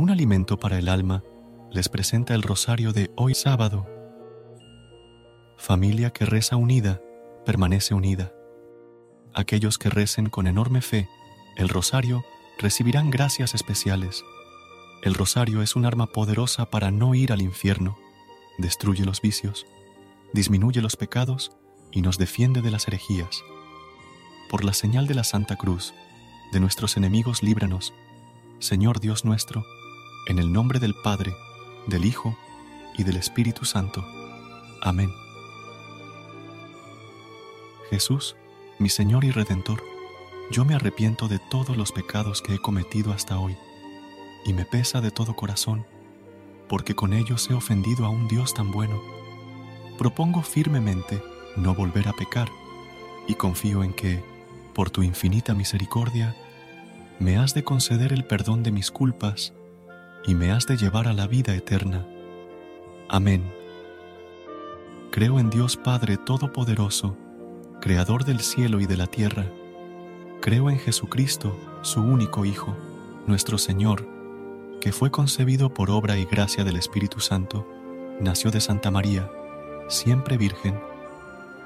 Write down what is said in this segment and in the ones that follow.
Un alimento para el alma les presenta el rosario de hoy sábado. Familia que reza unida, permanece unida. Aquellos que recen con enorme fe el rosario recibirán gracias especiales. El rosario es un arma poderosa para no ir al infierno, destruye los vicios, disminuye los pecados y nos defiende de las herejías. Por la señal de la Santa Cruz, de nuestros enemigos líbranos, Señor Dios nuestro, en el nombre del Padre, del Hijo y del Espíritu Santo. Amén. Jesús, mi Señor y Redentor, yo me arrepiento de todos los pecados que he cometido hasta hoy, y me pesa de todo corazón, porque con ellos he ofendido a un Dios tan bueno. Propongo firmemente no volver a pecar, y confío en que, por tu infinita misericordia, me has de conceder el perdón de mis culpas y me has de llevar a la vida eterna. Amén. Creo en Dios Padre Todopoderoso, Creador del cielo y de la tierra. Creo en Jesucristo, su único Hijo, nuestro Señor, que fue concebido por obra y gracia del Espíritu Santo, nació de Santa María, siempre Virgen,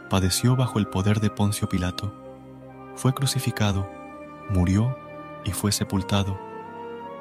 padeció bajo el poder de Poncio Pilato, fue crucificado, murió y fue sepultado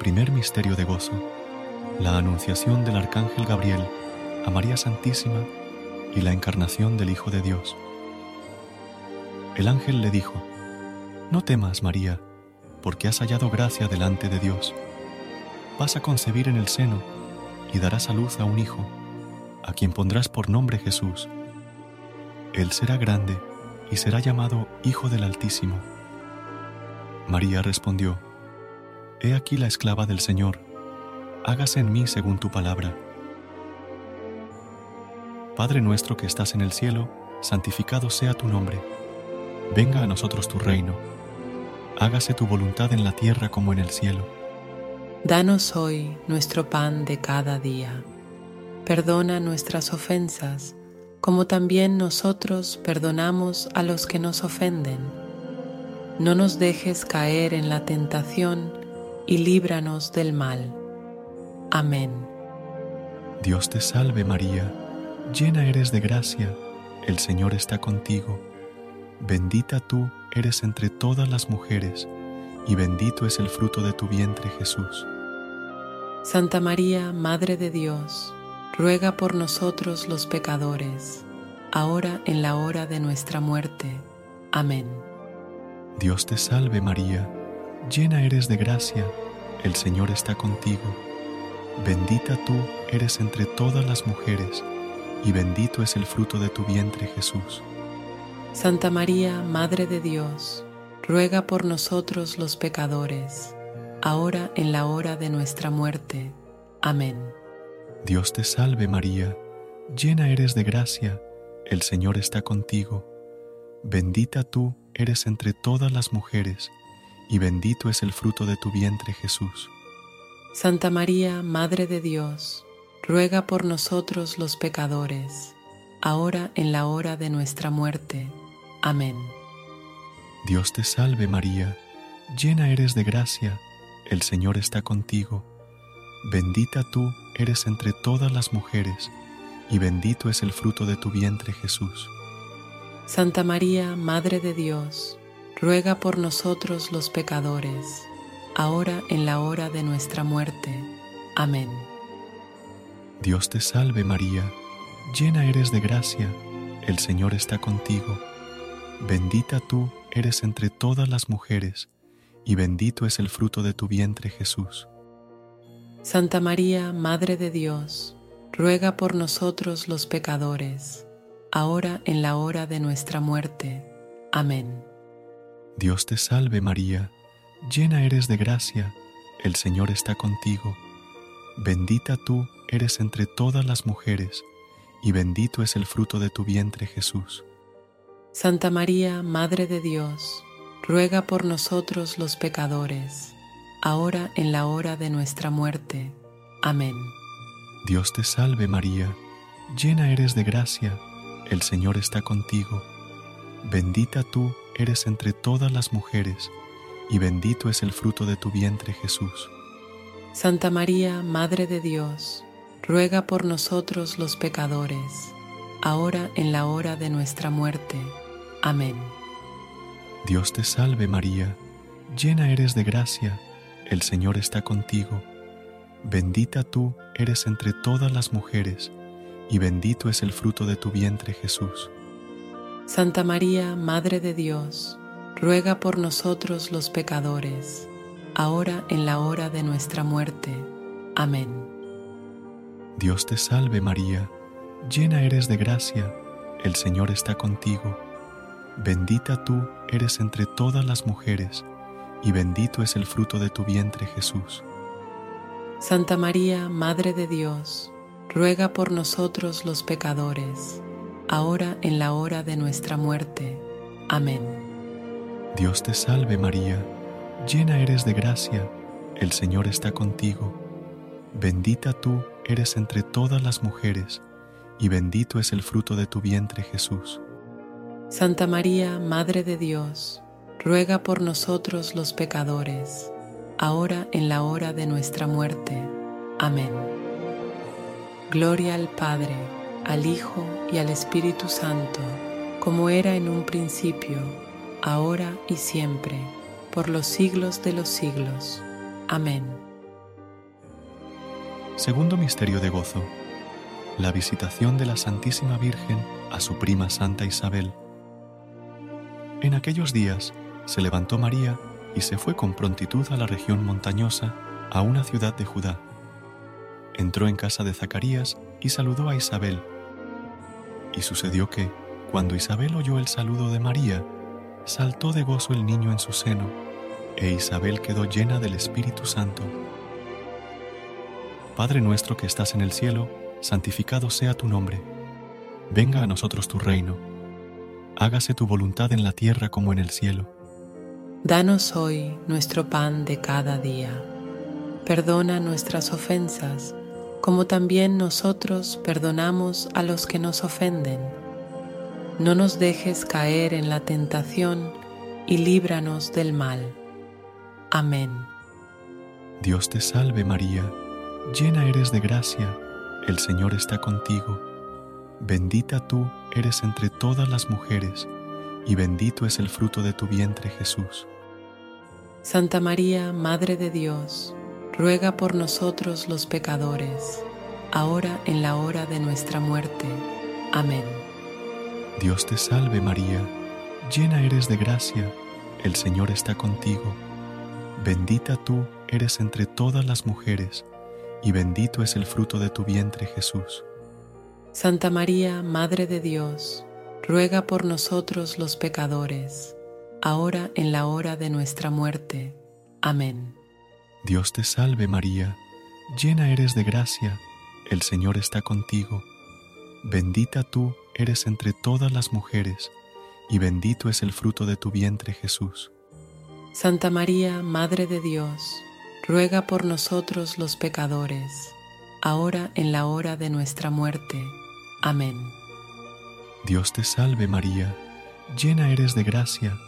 Primer misterio de gozo. La anunciación del Arcángel Gabriel a María Santísima y la encarnación del Hijo de Dios. El ángel le dijo, No temas, María, porque has hallado gracia delante de Dios. Vas a concebir en el seno y darás a luz a un hijo, a quien pondrás por nombre Jesús. Él será grande y será llamado Hijo del Altísimo. María respondió, He aquí la esclava del Señor, hágase en mí según tu palabra. Padre nuestro que estás en el cielo, santificado sea tu nombre. Venga a nosotros tu reino. Hágase tu voluntad en la tierra como en el cielo. Danos hoy nuestro pan de cada día. Perdona nuestras ofensas, como también nosotros perdonamos a los que nos ofenden. No nos dejes caer en la tentación y líbranos del mal. Amén. Dios te salve María, llena eres de gracia, el Señor está contigo, bendita tú eres entre todas las mujeres, y bendito es el fruto de tu vientre Jesús. Santa María, Madre de Dios, ruega por nosotros los pecadores, ahora en la hora de nuestra muerte. Amén. Dios te salve María, llena eres de gracia, el Señor está contigo. Bendita tú eres entre todas las mujeres, y bendito es el fruto de tu vientre Jesús. Santa María, Madre de Dios, ruega por nosotros los pecadores, ahora en la hora de nuestra muerte. Amén. Dios te salve María, llena eres de gracia, el Señor está contigo. Bendita tú eres entre todas las mujeres, y bendito es el fruto de tu vientre Jesús. Santa María, Madre de Dios, ruega por nosotros los pecadores, ahora en la hora de nuestra muerte. Amén. Dios te salve María, llena eres de gracia, el Señor está contigo. Bendita tú eres entre todas las mujeres, y bendito es el fruto de tu vientre Jesús. Santa María, Madre de Dios, ruega por nosotros los pecadores, ahora en la hora de nuestra muerte. Amén. Dios te salve María, llena eres de gracia, el Señor está contigo. Bendita tú eres entre todas las mujeres, y bendito es el fruto de tu vientre Jesús. Santa María, Madre de Dios, ruega por nosotros los pecadores, ahora en la hora de nuestra muerte. Amén. Dios te salve María, llena eres de gracia, el Señor está contigo. Bendita tú eres entre todas las mujeres, y bendito es el fruto de tu vientre Jesús. Santa María, Madre de Dios, ruega por nosotros los pecadores, ahora en la hora de nuestra muerte. Amén. Dios te salve María, llena eres de gracia, el Señor está contigo. Bendita tú eres entre todas las mujeres, y bendito es el fruto de tu vientre Jesús. Santa María, Madre de Dios, ruega por nosotros los pecadores, ahora en la hora de nuestra muerte. Amén. Dios te salve María, llena eres de gracia, el Señor está contigo. Bendita tú eres entre todas las mujeres, y bendito es el fruto de tu vientre Jesús. Santa María, Madre de Dios, ruega por nosotros los pecadores, ahora en la hora de nuestra muerte. Amén. Dios te salve María, llena eres de gracia, el Señor está contigo. Bendita tú eres entre todas las mujeres, y bendito es el fruto de tu vientre Jesús. Santa María, Madre de Dios, ruega por nosotros los pecadores, ahora en la hora de nuestra muerte. Amén. Dios te salve María, llena eres de gracia, el Señor está contigo. Bendita tú eres entre todas las mujeres, y bendito es el fruto de tu vientre Jesús. Santa María, Madre de Dios, ruega por nosotros los pecadores, ahora en la hora de nuestra muerte. Amén. Gloria al Padre, al Hijo y al Espíritu Santo, como era en un principio, ahora y siempre, por los siglos de los siglos. Amén. Segundo Misterio de Gozo. La visitación de la Santísima Virgen a su prima Santa Isabel. En aquellos días se levantó María y se fue con prontitud a la región montañosa, a una ciudad de Judá entró en casa de Zacarías y saludó a Isabel. Y sucedió que, cuando Isabel oyó el saludo de María, saltó de gozo el niño en su seno, e Isabel quedó llena del Espíritu Santo. Padre nuestro que estás en el cielo, santificado sea tu nombre. Venga a nosotros tu reino. Hágase tu voluntad en la tierra como en el cielo. Danos hoy nuestro pan de cada día. Perdona nuestras ofensas como también nosotros perdonamos a los que nos ofenden. No nos dejes caer en la tentación y líbranos del mal. Amén. Dios te salve María, llena eres de gracia, el Señor está contigo. Bendita tú eres entre todas las mujeres, y bendito es el fruto de tu vientre Jesús. Santa María, Madre de Dios, ruega por nosotros los pecadores, ahora en la hora de nuestra muerte. Amén. Dios te salve María, llena eres de gracia, el Señor está contigo. Bendita tú eres entre todas las mujeres, y bendito es el fruto de tu vientre Jesús. Santa María, Madre de Dios, ruega por nosotros los pecadores, ahora en la hora de nuestra muerte. Amén. Dios te salve María, llena eres de gracia, el Señor está contigo. Bendita tú eres entre todas las mujeres, y bendito es el fruto de tu vientre Jesús. Santa María, Madre de Dios, ruega por nosotros los pecadores, ahora en la hora de nuestra muerte. Amén. Dios te salve María, llena eres de gracia,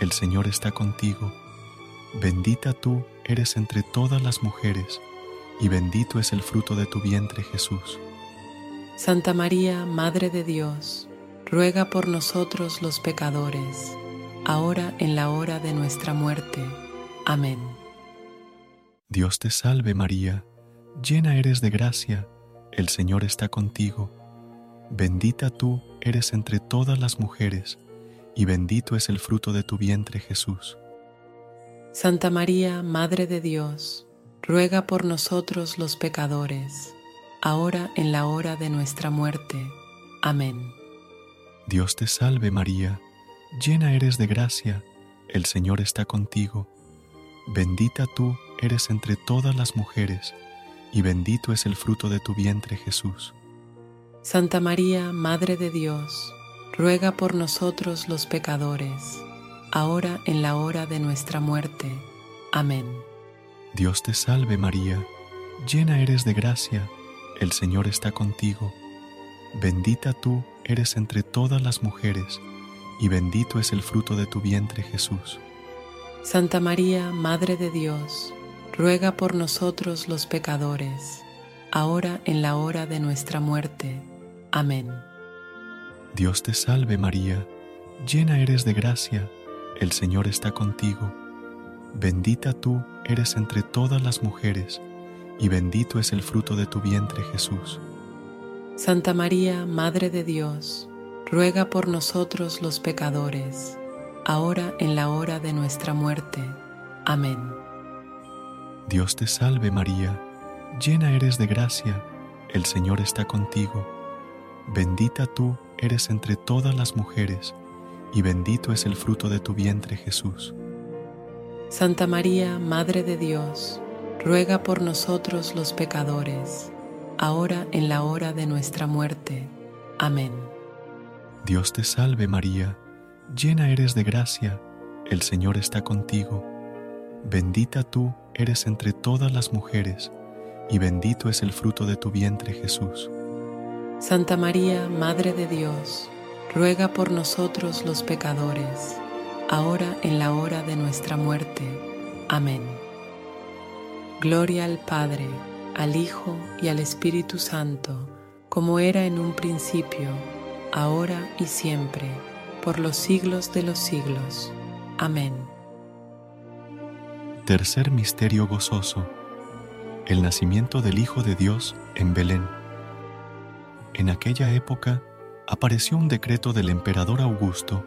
el Señor está contigo. Bendita tú eres entre todas las mujeres, y bendito es el fruto de tu vientre Jesús. Santa María, Madre de Dios, ruega por nosotros los pecadores, ahora en la hora de nuestra muerte. Amén. Dios te salve María, llena eres de gracia, el Señor está contigo. Bendita tú eres entre todas las mujeres, y bendito es el fruto de tu vientre Jesús. Santa María, Madre de Dios, ruega por nosotros los pecadores, ahora en la hora de nuestra muerte. Amén. Dios te salve María, llena eres de gracia, el Señor está contigo. Bendita tú eres entre todas las mujeres, y bendito es el fruto de tu vientre Jesús. Santa María, Madre de Dios, ruega por nosotros los pecadores, ahora en la hora de nuestra muerte. Amén. Dios te salve María, llena eres de gracia, el Señor está contigo. Bendita tú eres entre todas las mujeres, y bendito es el fruto de tu vientre Jesús. Santa María, Madre de Dios, ruega por nosotros los pecadores, ahora en la hora de nuestra muerte. Amén. Dios te salve María, llena eres de gracia, el Señor está contigo. Bendita tú eres entre todas las mujeres, y bendito es el fruto de tu vientre Jesús. Santa María, Madre de Dios, ruega por nosotros los pecadores, ahora en la hora de nuestra muerte. Amén. Dios te salve María, llena eres de gracia, el Señor está contigo. Bendita tú eres entre todas las mujeres, y bendito es el fruto de tu vientre Jesús. Santa María, Madre de Dios, ruega por nosotros los pecadores, ahora en la hora de nuestra muerte. Amén. Dios te salve María, llena eres de gracia, el Señor está contigo. Bendita tú eres entre todas las mujeres, y bendito es el fruto de tu vientre Jesús. Santa María, Madre de Dios, ruega por nosotros los pecadores, ahora en la hora de nuestra muerte. Amén. Gloria al Padre al Hijo y al Espíritu Santo, como era en un principio, ahora y siempre, por los siglos de los siglos. Amén. Tercer Misterio Gozoso. El nacimiento del Hijo de Dios en Belén. En aquella época apareció un decreto del emperador Augusto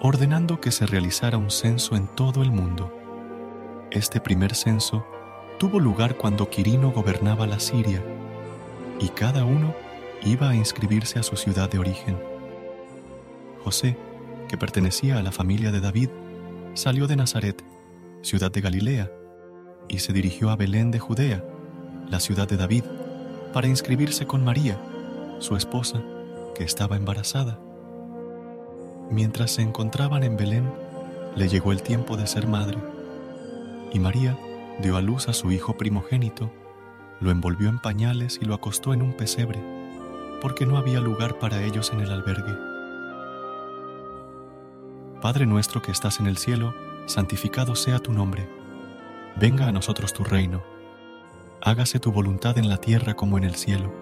ordenando que se realizara un censo en todo el mundo. Este primer censo tuvo lugar cuando Quirino gobernaba la Siria, y cada uno iba a inscribirse a su ciudad de origen. José, que pertenecía a la familia de David, salió de Nazaret, ciudad de Galilea, y se dirigió a Belén de Judea, la ciudad de David, para inscribirse con María, su esposa, que estaba embarazada. Mientras se encontraban en Belén, le llegó el tiempo de ser madre, y María dio a luz a su hijo primogénito, lo envolvió en pañales y lo acostó en un pesebre, porque no había lugar para ellos en el albergue. Padre nuestro que estás en el cielo, santificado sea tu nombre. Venga a nosotros tu reino. Hágase tu voluntad en la tierra como en el cielo.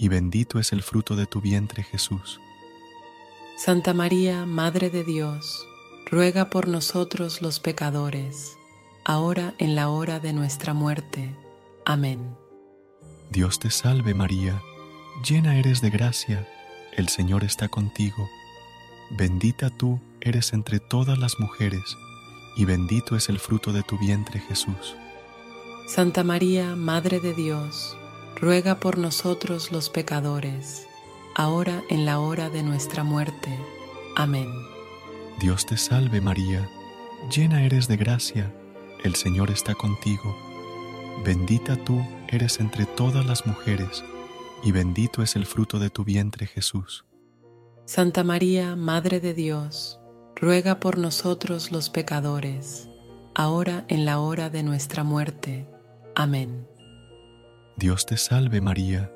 y bendito es el fruto de tu vientre Jesús. Santa María, Madre de Dios, ruega por nosotros los pecadores, ahora en la hora de nuestra muerte. Amén. Dios te salve María, llena eres de gracia, el Señor está contigo. Bendita tú eres entre todas las mujeres, y bendito es el fruto de tu vientre Jesús. Santa María, Madre de Dios, ruega por nosotros los pecadores, ahora en la hora de nuestra muerte. Amén. Dios te salve María, llena eres de gracia, el Señor está contigo. Bendita tú eres entre todas las mujeres, y bendito es el fruto de tu vientre Jesús. Santa María, Madre de Dios, ruega por nosotros los pecadores, ahora en la hora de nuestra muerte. Amén. Dios te salve María,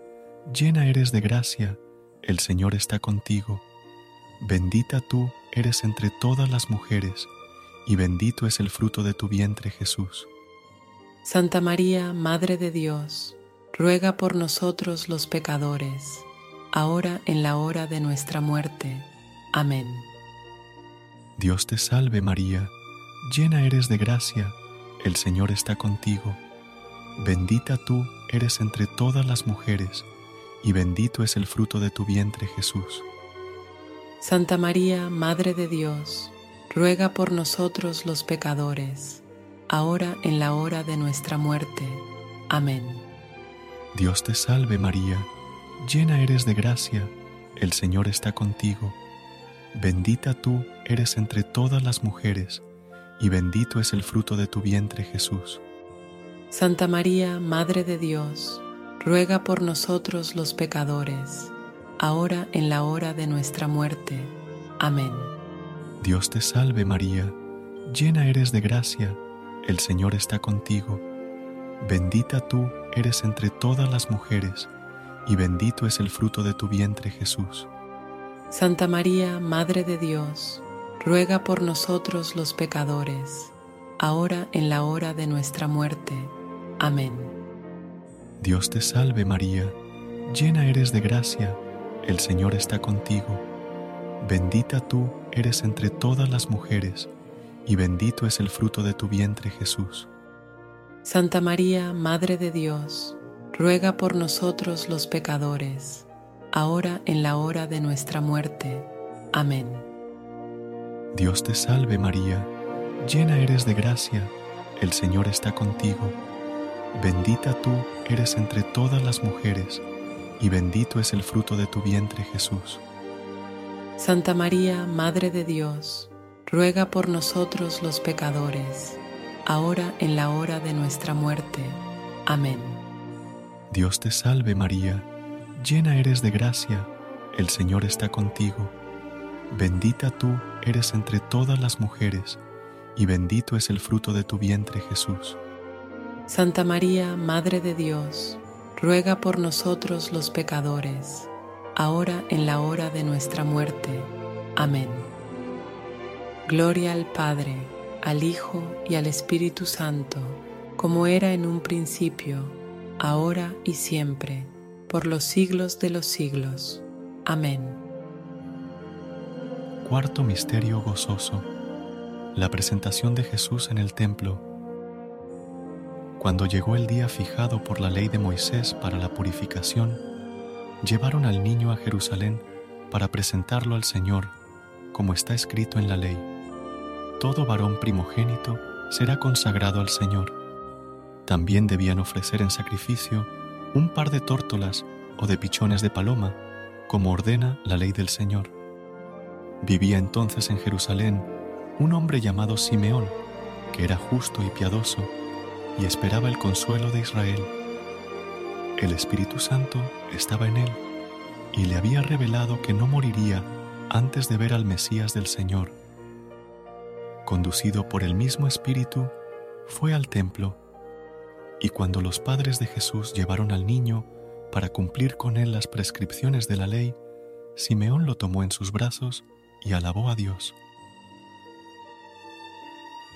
llena eres de gracia, el Señor está contigo. Bendita tú eres entre todas las mujeres, y bendito es el fruto de tu vientre Jesús. Santa María, Madre de Dios, ruega por nosotros los pecadores, ahora en la hora de nuestra muerte. Amén. Dios te salve María, llena eres de gracia, el Señor está contigo. Bendita tú eres entre todas las mujeres, y bendito es el fruto de tu vientre Jesús. Santa María, Madre de Dios, ruega por nosotros los pecadores, ahora en la hora de nuestra muerte. Amén. Dios te salve María, llena eres de gracia, el Señor está contigo. Bendita tú eres entre todas las mujeres, y bendito es el fruto de tu vientre Jesús. Santa María, Madre de Dios, ruega por nosotros los pecadores, ahora en la hora de nuestra muerte. Amén. Dios te salve María, llena eres de gracia, el Señor está contigo. Bendita tú eres entre todas las mujeres, y bendito es el fruto de tu vientre Jesús. Santa María, Madre de Dios, ruega por nosotros los pecadores, ahora en la hora de nuestra muerte. Amén. Dios te salve María, llena eres de gracia, el Señor está contigo. Bendita tú eres entre todas las mujeres, y bendito es el fruto de tu vientre Jesús. Santa María, Madre de Dios, ruega por nosotros los pecadores, ahora en la hora de nuestra muerte. Amén. Dios te salve María, llena eres de gracia, el Señor está contigo. Bendita tú eres entre todas las mujeres, y bendito es el fruto de tu vientre Jesús. Santa María, Madre de Dios, ruega por nosotros los pecadores, ahora en la hora de nuestra muerte. Amén. Dios te salve María, llena eres de gracia, el Señor está contigo. Bendita tú eres entre todas las mujeres, y bendito es el fruto de tu vientre Jesús. Santa María, Madre de Dios, ruega por nosotros los pecadores, ahora en la hora de nuestra muerte. Amén. Gloria al Padre, al Hijo y al Espíritu Santo, como era en un principio, ahora y siempre por los siglos de los siglos. Amén. Cuarto Misterio Gozoso. La presentación de Jesús en el templo. Cuando llegó el día fijado por la ley de Moisés para la purificación, llevaron al niño a Jerusalén para presentarlo al Señor, como está escrito en la ley. Todo varón primogénito será consagrado al Señor. También debían ofrecer en sacrificio un par de tórtolas o de pichones de paloma, como ordena la ley del Señor. Vivía entonces en Jerusalén un hombre llamado Simeón, que era justo y piadoso, y esperaba el consuelo de Israel. El Espíritu Santo estaba en él, y le había revelado que no moriría antes de ver al Mesías del Señor. Conducido por el mismo Espíritu, fue al templo y cuando los padres de Jesús llevaron al niño para cumplir con él las prescripciones de la ley, Simeón lo tomó en sus brazos y alabó a Dios.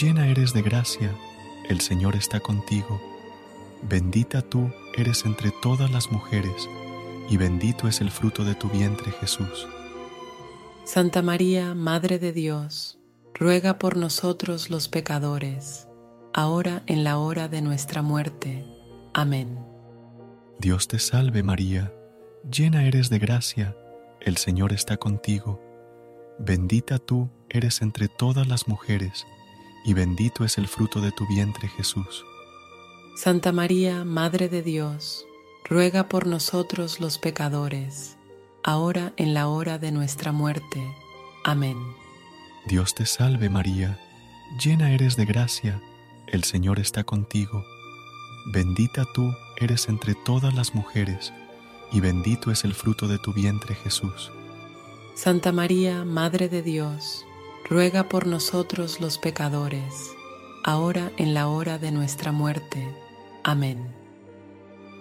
llena eres de gracia, el Señor está contigo. Bendita tú eres entre todas las mujeres, y bendito es el fruto de tu vientre Jesús. Santa María, Madre de Dios, ruega por nosotros los pecadores, ahora en la hora de nuestra muerte. Amén. Dios te salve María, llena eres de gracia, el Señor está contigo. Bendita tú eres entre todas las mujeres, y bendito es el fruto de tu vientre Jesús. Santa María, Madre de Dios, ruega por nosotros los pecadores, ahora en la hora de nuestra muerte. Amén. Dios te salve María, llena eres de gracia, el Señor está contigo. Bendita tú eres entre todas las mujeres, y bendito es el fruto de tu vientre Jesús. Santa María, Madre de Dios, ruega por nosotros los pecadores, ahora en la hora de nuestra muerte. Amén.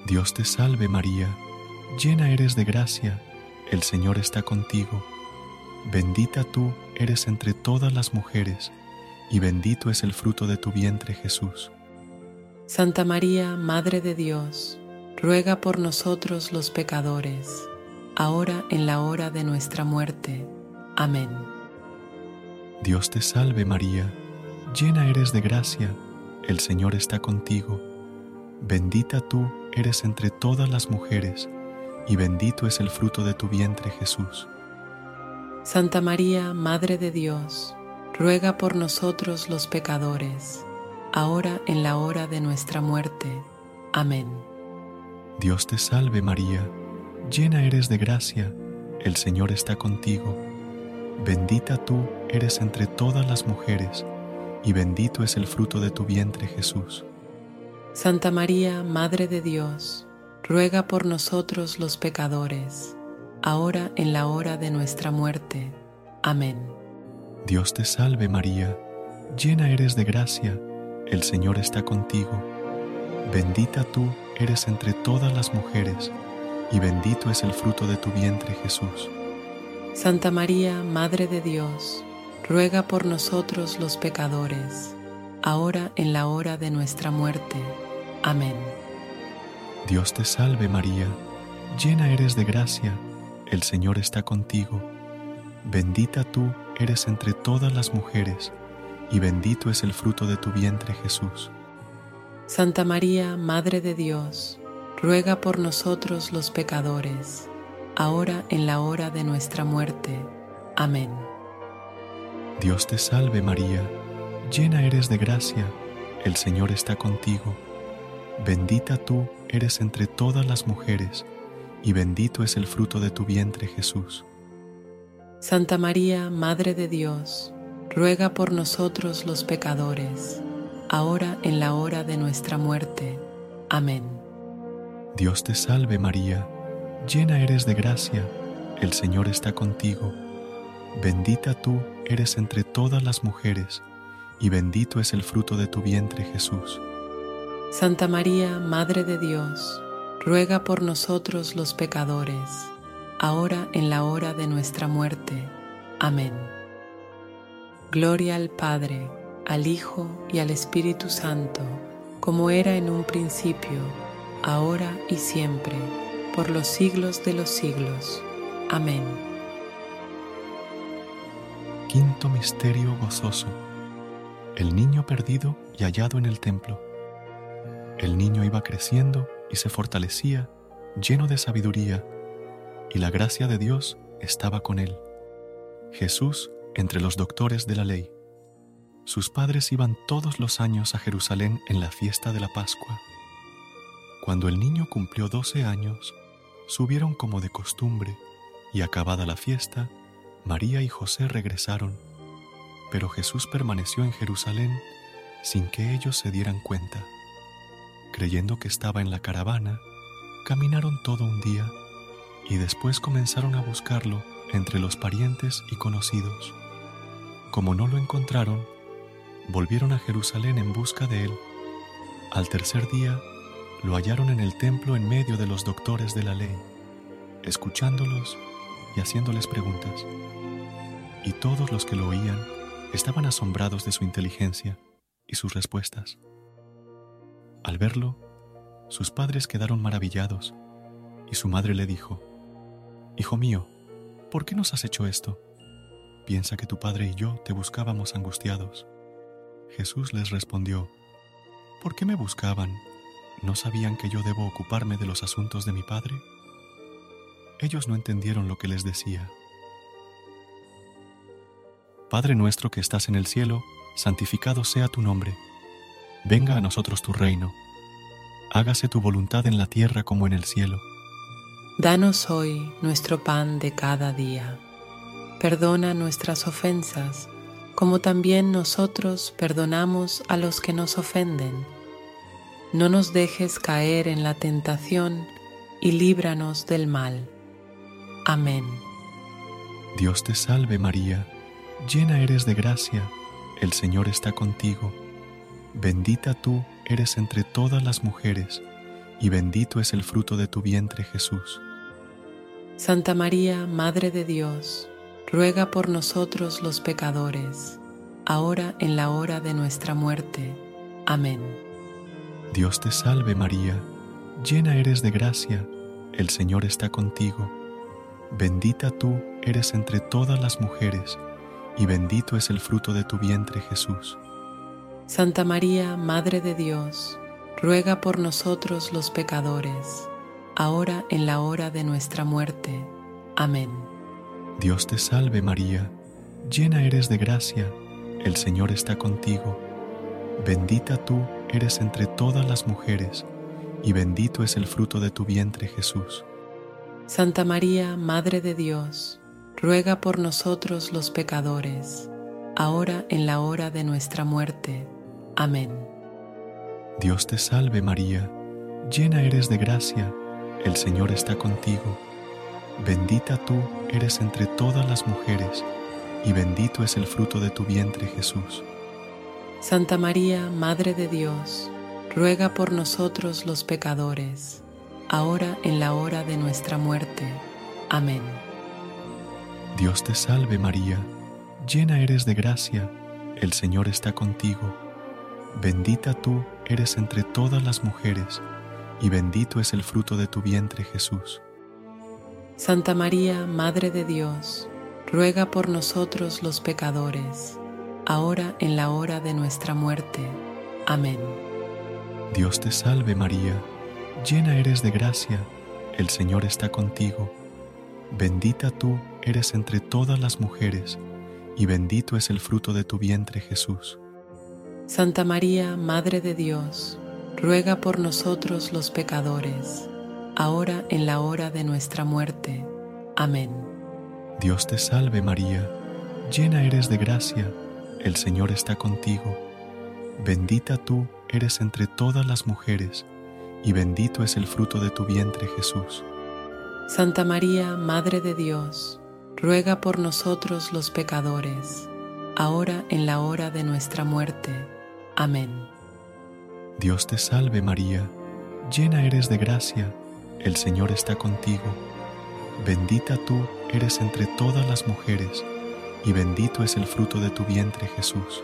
Dios te salve María, llena eres de gracia, el Señor está contigo. Bendita tú eres entre todas las mujeres, y bendito es el fruto de tu vientre Jesús. Santa María, Madre de Dios, ruega por nosotros los pecadores, ahora en la hora de nuestra muerte. Amén. Dios te salve María, llena eres de gracia, el Señor está contigo. Bendita tú eres entre todas las mujeres, y bendito es el fruto de tu vientre Jesús. Santa María, Madre de Dios, ruega por nosotros los pecadores, ahora en la hora de nuestra muerte. Amén. Dios te salve María, llena eres de gracia, el Señor está contigo. Bendita tú eres entre todas las mujeres, y bendito es el fruto de tu vientre Jesús. Santa María, Madre de Dios, ruega por nosotros los pecadores, ahora en la hora de nuestra muerte. Amén. Dios te salve María, llena eres de gracia, el Señor está contigo. Bendita tú eres entre todas las mujeres, y bendito es el fruto de tu vientre Jesús. Santa María, Madre de Dios, ruega por nosotros los pecadores, ahora en la hora de nuestra muerte. Amén. Dios te salve María, llena eres de gracia, el Señor está contigo. Bendita tú eres entre todas las mujeres, y bendito es el fruto de tu vientre Jesús. Santa María, Madre de Dios, ruega por nosotros los pecadores, ahora en la hora de nuestra muerte. Amén. Dios te salve María, llena eres de gracia, el Señor está contigo. Bendita tú eres entre todas las mujeres, y bendito es el fruto de tu vientre Jesús. Santa María, Madre de Dios, ruega por nosotros los pecadores, ahora en la hora de nuestra muerte. Amén. Dios te salve María, llena eres de gracia, el Señor está contigo. Bendita tú eres entre todas las mujeres, y bendito es el fruto de tu vientre Jesús. Santa María, Madre de Dios, ruega por nosotros los pecadores, ahora en la hora de nuestra muerte. Amén. Gloria al Padre, al Hijo y al Espíritu Santo, como era en un principio, ahora y siempre, por los siglos de los siglos. Amén. Quinto Misterio Gozoso. El niño perdido y hallado en el templo. El niño iba creciendo y se fortalecía, lleno de sabiduría, y la gracia de Dios estaba con él. Jesús entre los doctores de la ley. Sus padres iban todos los años a Jerusalén en la fiesta de la Pascua. Cuando el niño cumplió doce años, subieron como de costumbre, y acabada la fiesta, María y José regresaron, pero Jesús permaneció en Jerusalén sin que ellos se dieran cuenta. Creyendo que estaba en la caravana, caminaron todo un día y después comenzaron a buscarlo entre los parientes y conocidos. Como no lo encontraron, volvieron a Jerusalén en busca de él. Al tercer día, lo hallaron en el templo en medio de los doctores de la ley, escuchándolos y haciéndoles preguntas. Y todos los que lo oían estaban asombrados de su inteligencia y sus respuestas. Al verlo, sus padres quedaron maravillados y su madre le dijo, Hijo mío, ¿por qué nos has hecho esto? Piensa que tu padre y yo te buscábamos angustiados. Jesús les respondió, ¿por qué me buscaban? ¿No sabían que yo debo ocuparme de los asuntos de mi padre? Ellos no entendieron lo que les decía. Padre nuestro que estás en el cielo, santificado sea tu nombre. Venga a nosotros tu reino. Hágase tu voluntad en la tierra como en el cielo. Danos hoy nuestro pan de cada día. Perdona nuestras ofensas, como también nosotros perdonamos a los que nos ofenden. No nos dejes caer en la tentación y líbranos del mal. Amén. Dios te salve María, llena eres de gracia, el Señor está contigo. Bendita tú eres entre todas las mujeres, y bendito es el fruto de tu vientre Jesús. Santa María, Madre de Dios, ruega por nosotros los pecadores, ahora en la hora de nuestra muerte. Amén. Dios te salve María, llena eres de gracia, el Señor está contigo. Bendita tú eres entre todas las mujeres, y bendito es el fruto de tu vientre Jesús. Santa María, Madre de Dios, ruega por nosotros los pecadores, ahora en la hora de nuestra muerte. Amén. Dios te salve María, llena eres de gracia, el Señor está contigo. Bendita tú eres entre todas las mujeres, y bendito es el fruto de tu vientre Jesús. Santa María, Madre de Dios, ruega por nosotros los pecadores, ahora en la hora de nuestra muerte. Amén. Dios te salve María, llena eres de gracia, el Señor está contigo. Bendita tú eres entre todas las mujeres, y bendito es el fruto de tu vientre Jesús. Santa María, Madre de Dios, ruega por nosotros los pecadores, ahora en la hora de nuestra muerte. Amén. Dios te salve María, llena eres de gracia, el Señor está contigo. Bendita tú eres entre todas las mujeres, y bendito es el fruto de tu vientre Jesús. Santa María, Madre de Dios, ruega por nosotros los pecadores, ahora en la hora de nuestra muerte. Amén. Dios te salve María, llena eres de gracia, el Señor está contigo. Bendita tú eres entre todas las mujeres, y bendito es el fruto de tu vientre Jesús. Santa María, Madre de Dios, ruega por nosotros los pecadores, ahora en la hora de nuestra muerte. Amén. Dios te salve María, llena eres de gracia, el Señor está contigo. Bendita tú eres entre todas las mujeres, y bendito es el fruto de tu vientre Jesús. Santa María, Madre de Dios, ruega por nosotros los pecadores, ahora en la hora de nuestra muerte. Amén. Dios te salve María, llena eres de gracia, el Señor está contigo. Bendita tú eres entre todas las mujeres, y bendito es el fruto de tu vientre Jesús.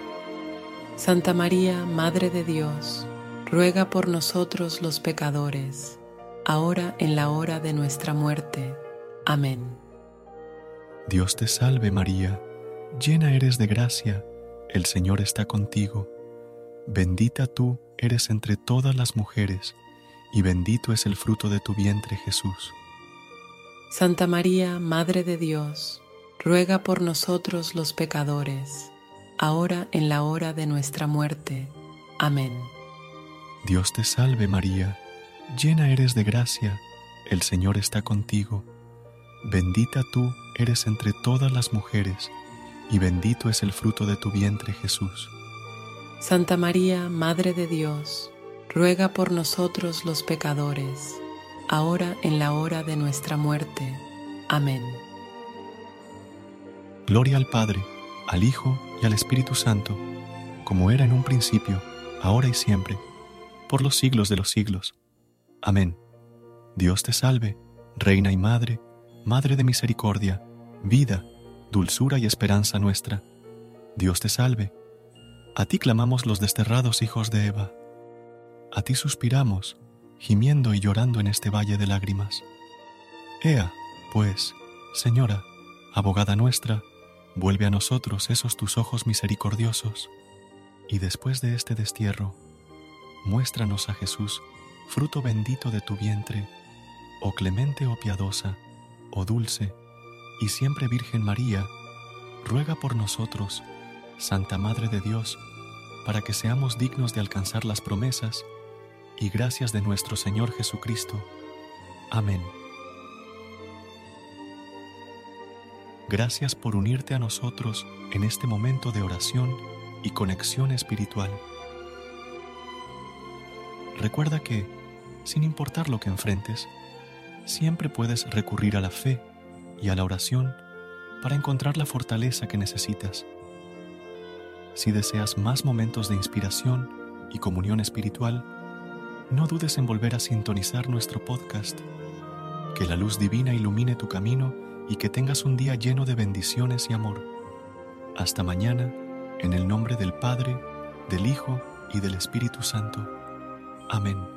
Santa María, Madre de Dios, ruega por nosotros los pecadores, ahora en la hora de nuestra muerte. Amén. Dios te salve María, llena eres de gracia, el Señor está contigo. Bendita tú eres entre todas las mujeres, y bendito es el fruto de tu vientre Jesús. Santa María, Madre de Dios, ruega por nosotros los pecadores, ahora en la hora de nuestra muerte. Amén. Dios te salve María, llena eres de gracia, el Señor está contigo. Bendita tú eres entre todas las mujeres, y bendito es el fruto de tu vientre Jesús. Santa María, Madre de Dios, ruega por nosotros los pecadores, ahora en la hora de nuestra muerte. Amén. Gloria al Padre, al Hijo y al Espíritu Santo, como era en un principio, ahora y siempre, por los siglos de los siglos. Amén. Dios te salve, Reina y Madre, Madre de misericordia, vida, dulzura y esperanza nuestra. Dios te salve a ti clamamos los desterrados hijos de Eva. A ti suspiramos, gimiendo y llorando en este valle de lágrimas. Ea, pues, Señora, abogada nuestra, vuelve a nosotros esos tus ojos misericordiosos, y después de este destierro, muéstranos a Jesús, fruto bendito de tu vientre, oh clemente o piadosa, oh dulce, y siempre Virgen María, ruega por nosotros, Santa Madre de Dios, para que seamos dignos de alcanzar las promesas y gracias de nuestro Señor Jesucristo. Amén. Gracias por unirte a nosotros en este momento de oración y conexión espiritual. Recuerda que, sin importar lo que enfrentes, siempre puedes recurrir a la fe y a la oración para encontrar la fortaleza que necesitas. Si deseas más momentos de inspiración y comunión espiritual, no dudes en volver a sintonizar nuestro podcast. Que la luz divina ilumine tu camino y que tengas un día lleno de bendiciones y amor. Hasta mañana, en el nombre del Padre, del Hijo y del Espíritu Santo. Amén.